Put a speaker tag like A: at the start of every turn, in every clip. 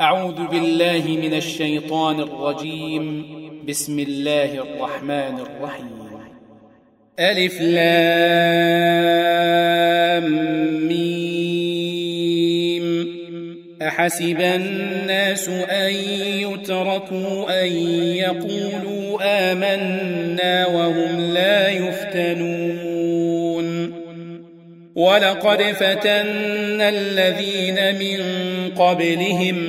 A: أعوذ بالله من الشيطان الرجيم. بسم الله الرحمن الرحيم. ألف لام ميم. أحسب الناس أن يتركوا أن يقولوا آمنا وهم لا يفتنون. ولقد فتنا الذين من قبلهم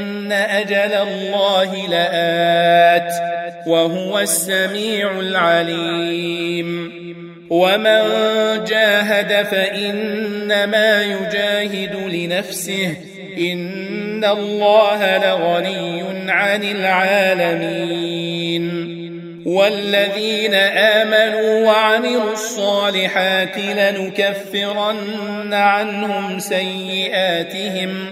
A: أجل الله لآت وهو السميع العليم. ومن جاهد فإنما يجاهد لنفسه. إن الله لغني عن العالمين. والذين آمنوا وعملوا الصالحات لنكفرن عنهم سيئاتهم.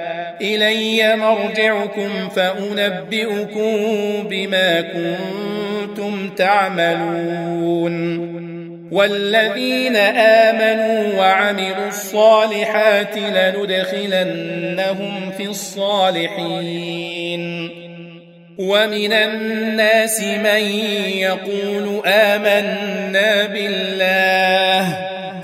A: إلي مرجعكم فأنبئكم بما كنتم تعملون. والذين آمنوا وعملوا الصالحات لندخلنهم في الصالحين. ومن الناس من يقول آمنا بالله.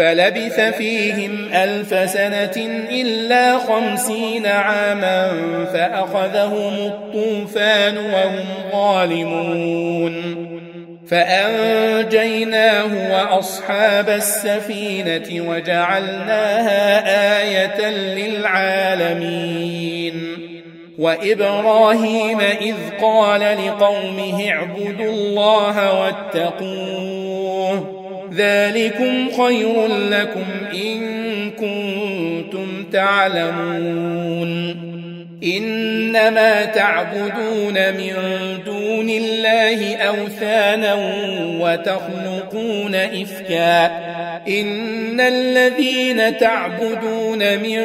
A: فلبث فيهم ألف سنة إلا خمسين عاما فأخذهم الطوفان وهم ظالمون. فأنجيناه وأصحاب السفينة وجعلناها آية للعالمين. وإبراهيم إذ قال لقومه اعبدوا الله واتقوه ذلكم خير لكم إن كنتم تعلمون. إنما تعبدون من دون الله أوثانا وتخلقون إفكا. إن الذين تعبدون من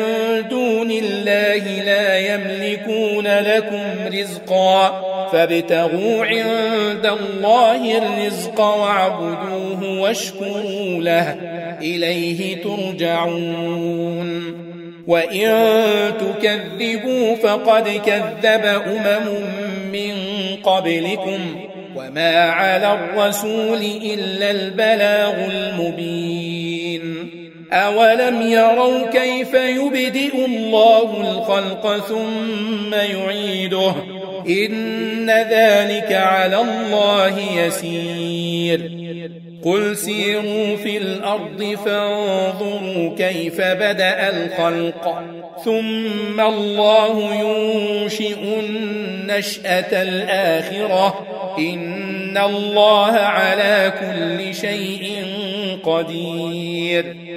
A: دون الله لا يملكون لكم رزقا. فابتغوا عند الله الرزق واعبدوه واشكروا له إليه ترجعون. وإن تكذبوا فقد كذب أمم من قبلكم وما على الرسول إلا البلاغ المبين. أولم يروا كيف يبدئ الله الخلق ثم يعيده؟ إن ذلك على الله يسير. قل سيروا في الأرض فانظروا كيف بدأ الخلق. ثم الله ينشئ النشأة الآخرة. إن الله على كل شيء قدير.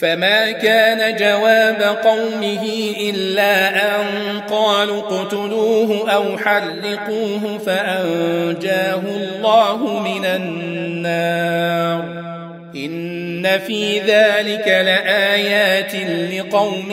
A: فما كان جواب قومه إلا أن قالوا اقتلوه أو حرقوه فأنجاه الله من النار. إن في ذلك لآيات لقوم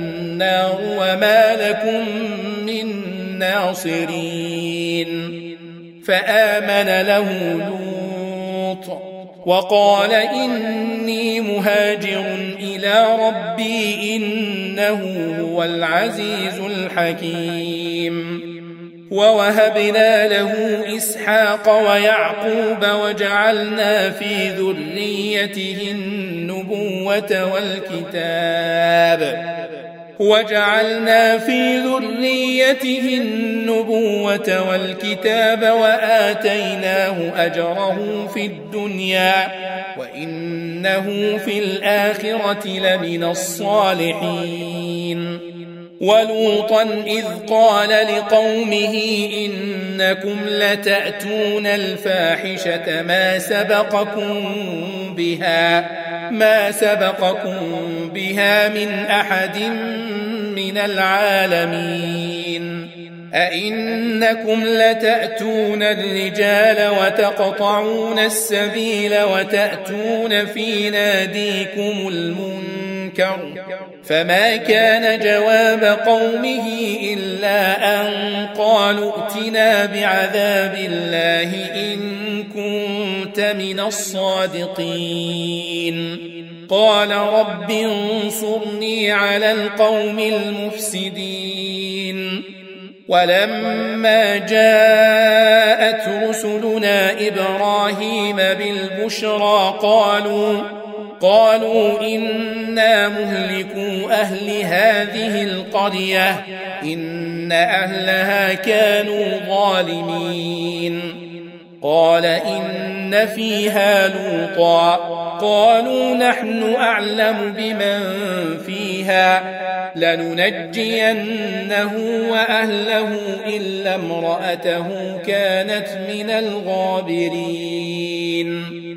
A: وما لكم من ناصرين. فآمن له لوط وقال إني مهاجر إلى ربي إنه هو العزيز الحكيم. ووهبنا له إسحاق ويعقوب وجعلنا في ذريته النبوة والكتاب. وجعلنا في ذريته النبوة والكتاب وآتيناه أجره في الدنيا وإنه في الآخرة لمن الصالحين. ولوطا إذ قال لقومه إنكم لتأتون الفاحشة ما سبقكم بها ما سبقكم بها من أحد من العالمين. أئنكم لتأتون الرجال وتقطعون السبيل وتأتون في ناديكم المنكر. فما كان جواب قومه إلا أن قالوا ائتنا بعذاب الله إن كنت من الصادقين. قال رب انصرني على القوم المفسدين. ولما جاءت رسلنا إبراهيم بالبشرى قالوا قالوا إنا مهلكوا أهل هذه القرية إن أهلها كانوا ظالمين. قال إن فيها لوطا قالوا نحن أعلم بمن فيها لننجينه وأهله إلا امرأته كانت من الغابرين.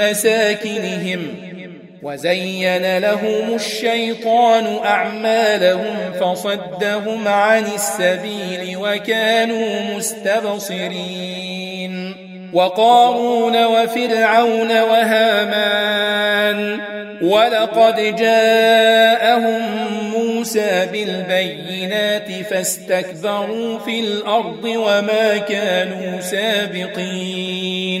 A: مساكنهم وزين لهم الشيطان أعمالهم فصدهم عن السبيل وكانوا مستبصرين وقارون وفرعون وهامان ولقد جاءهم موسى بالبينات فاستكبروا في الأرض وما كانوا سابقين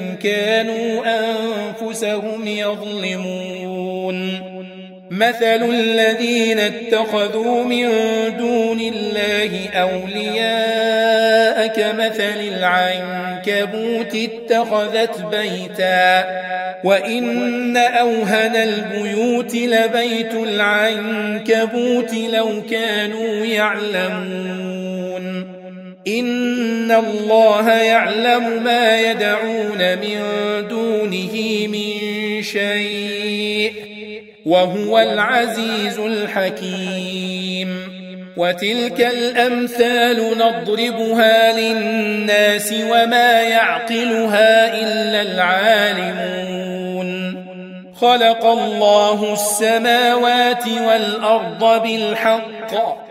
A: كانوا أنفسهم يظلمون. مثل الذين اتخذوا من دون الله أولياء كمثل العنكبوت اتخذت بيتا. وإن أوهن البيوت لبيت العنكبوت لو كانوا يعلمون. إن الله يعلم ما يدعون من دونه من شيء وهو العزيز الحكيم وتلك الأمثال نضربها للناس وما يعقلها إلا العالمون خلق الله السماوات والأرض بالحق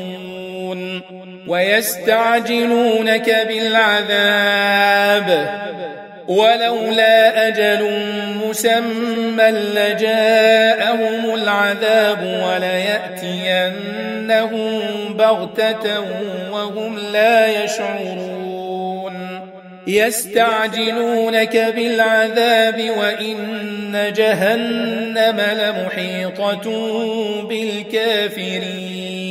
A: ويستعجلونك بالعذاب. ولولا أجل مسمى لجاءهم العذاب وليأتينهم بغتة وهم لا يشعرون. يستعجلونك بالعذاب وإن جهنم لمحيطة بالكافرين.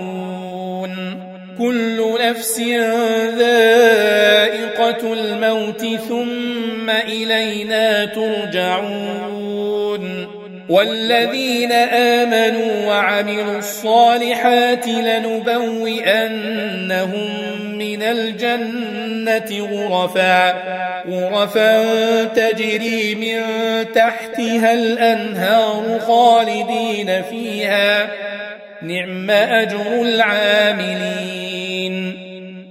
A: كل نفس ذائقة الموت ثم إلينا ترجعون. والذين آمنوا وعملوا الصالحات لنبوئنهم من الجنة غرفا غرفا تجري من تحتها الأنهار خالدين فيها. نعم أجر العاملين.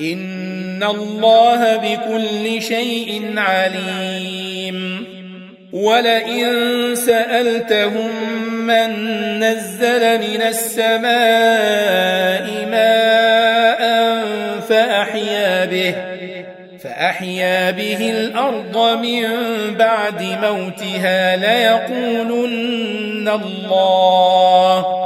A: إن الله بكل شيء عليم. ولئن سألتهم من نزل من السماء ماء فأحيا به فأحيا به الأرض من بعد موتها ليقولن الله.